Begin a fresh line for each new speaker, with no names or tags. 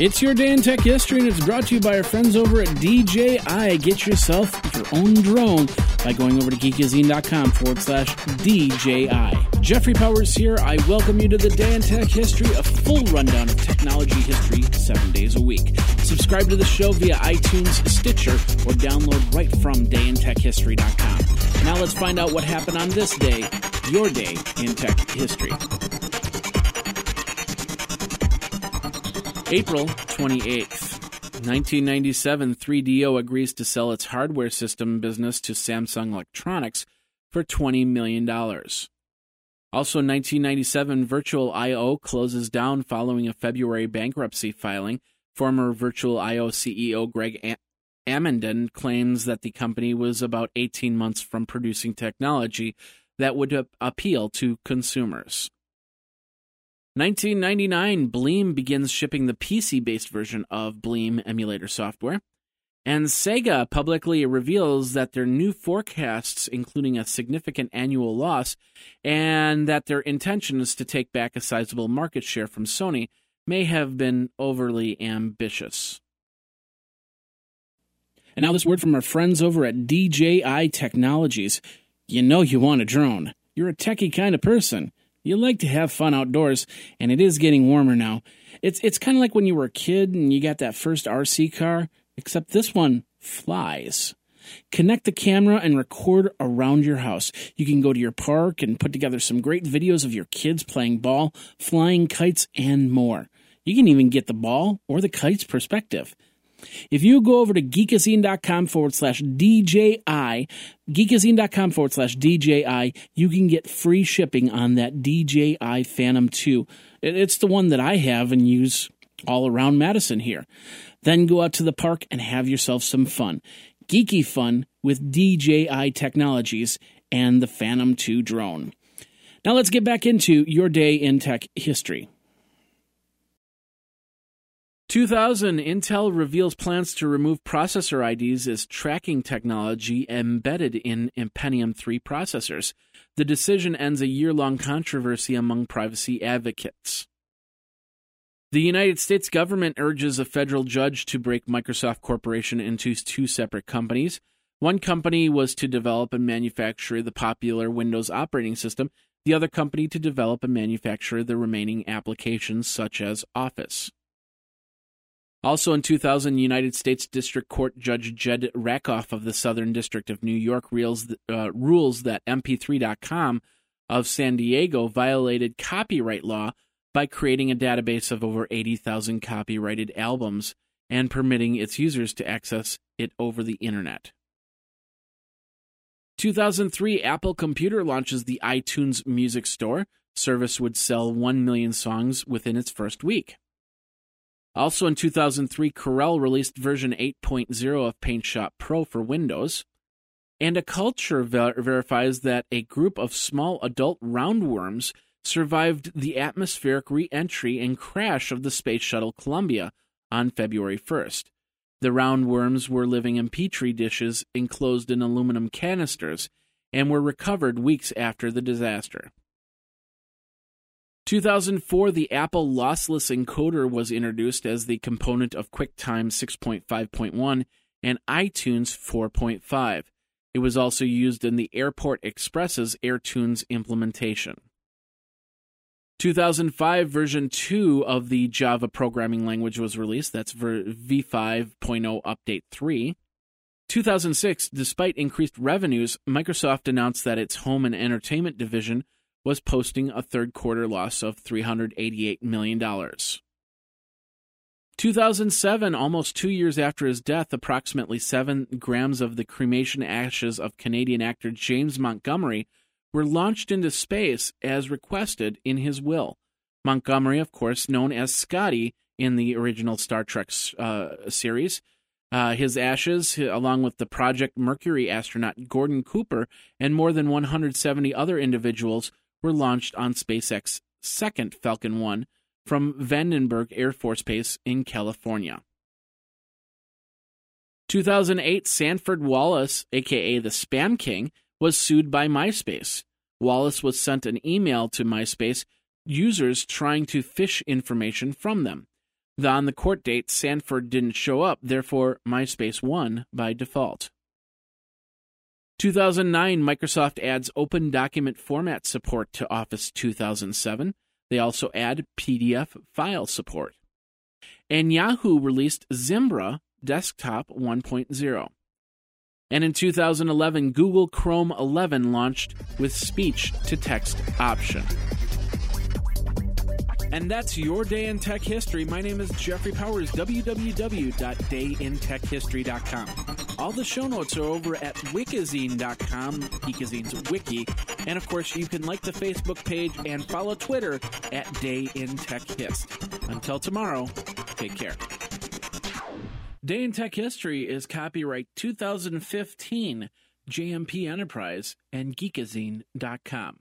It's your day in tech history, and it's brought to you by our friends over at DJI. Get yourself your own drone by going over to geekazine.com forward slash DJI. Jeffrey Powers here. I welcome you to the Day in Tech History, a full rundown of technology history seven days a week. Subscribe to the show via iTunes, Stitcher, or download right from dayintechhistory.com. Now let's find out what happened on this day, your day in tech history. April 28th. 1997, 3DO agrees to sell its hardware system business to Samsung Electronics for $20 million. Also, 1997, Virtual IO closes down following a February bankruptcy filing. Former Virtual IO CEO Greg Am- Ammendan claims that the company was about 18 months from producing technology that would appeal to consumers. 1999, Bleem begins shipping the PC based version of Bleem emulator software. And Sega publicly reveals that their new forecasts, including a significant annual loss, and that their intention is to take back a sizable market share from Sony, may have been overly ambitious. And now, this word from our friends over at DJI Technologies. You know you want a drone. You're a techie kind of person. You like to have fun outdoors, and it is getting warmer now. It's it's kind of like when you were a kid and you got that first RC car, except this one flies. Connect the camera and record around your house. You can go to your park and put together some great videos of your kids playing ball, flying kites, and more. You can even get the ball or the kite's perspective. If you go over to geekazine.com forward slash DJI, geekazine.com forward slash DJI, you can get free shipping on that DJI Phantom 2. It's the one that I have and use all around Madison here. Then go out to the park and have yourself some fun. Geeky fun with DJI Technologies and the Phantom 2 drone. Now let's get back into your day in tech history. 2000, Intel reveals plans to remove processor IDs as tracking technology embedded in Pentium 3 processors. The decision ends a year long controversy among privacy advocates. The United States government urges a federal judge to break Microsoft Corporation into two separate companies. One company was to develop and manufacture the popular Windows operating system, the other company to develop and manufacture the remaining applications such as Office. Also in 2000, United States District Court Judge Jed Rakoff of the Southern District of New York rules, uh, rules that MP3.com of San Diego violated copyright law by creating a database of over 80,000 copyrighted albums and permitting its users to access it over the internet. 2003, Apple Computer launches the iTunes Music Store. Service would sell 1 million songs within its first week. Also in 2003, Corel released version 8.0 of PaintShop Pro for Windows. And a culture ver- verifies that a group of small adult roundworms survived the atmospheric re entry and crash of the Space Shuttle Columbia on February 1st. The roundworms were living in petri dishes enclosed in aluminum canisters and were recovered weeks after the disaster. 2004, the Apple Lossless Encoder was introduced as the component of QuickTime 6.5.1 and iTunes 4.5. It was also used in the Airport Express's AirTunes implementation. 2005 version 2 of the Java programming language was released. That's v5.0 update 3. 2006, despite increased revenues, Microsoft announced that its home and entertainment division was posting a third quarter loss of $388 million. 2007, almost two years after his death, approximately seven grams of the cremation ashes of Canadian actor James Montgomery were launched into space as requested in his will. Montgomery, of course, known as Scotty in the original Star Trek uh, series, uh, his ashes, along with the Project Mercury astronaut Gordon Cooper and more than 170 other individuals, were launched on SpaceX's second Falcon 1 from Vandenberg Air Force Base in California. 2008, Sanford Wallace, aka the Spam King, was sued by MySpace. Wallace was sent an email to MySpace users trying to phish information from them. On the court date, Sanford didn't show up, therefore, MySpace won by default. 2009, Microsoft adds open document format support to Office 2007. They also add PDF file support. And Yahoo released Zimbra Desktop 1.0. And in 2011, Google Chrome 11 launched with speech to text option. And that's your day in tech history. My name is Jeffrey Powers, www.dayintechhistory.com. All the show notes are over at wikizine.com, Geekazine's wiki. And of course, you can like the Facebook page and follow Twitter at Day in Tech Hist. Until tomorrow, take care. Day in Tech History is copyright 2015, JMP Enterprise and Geekazine.com.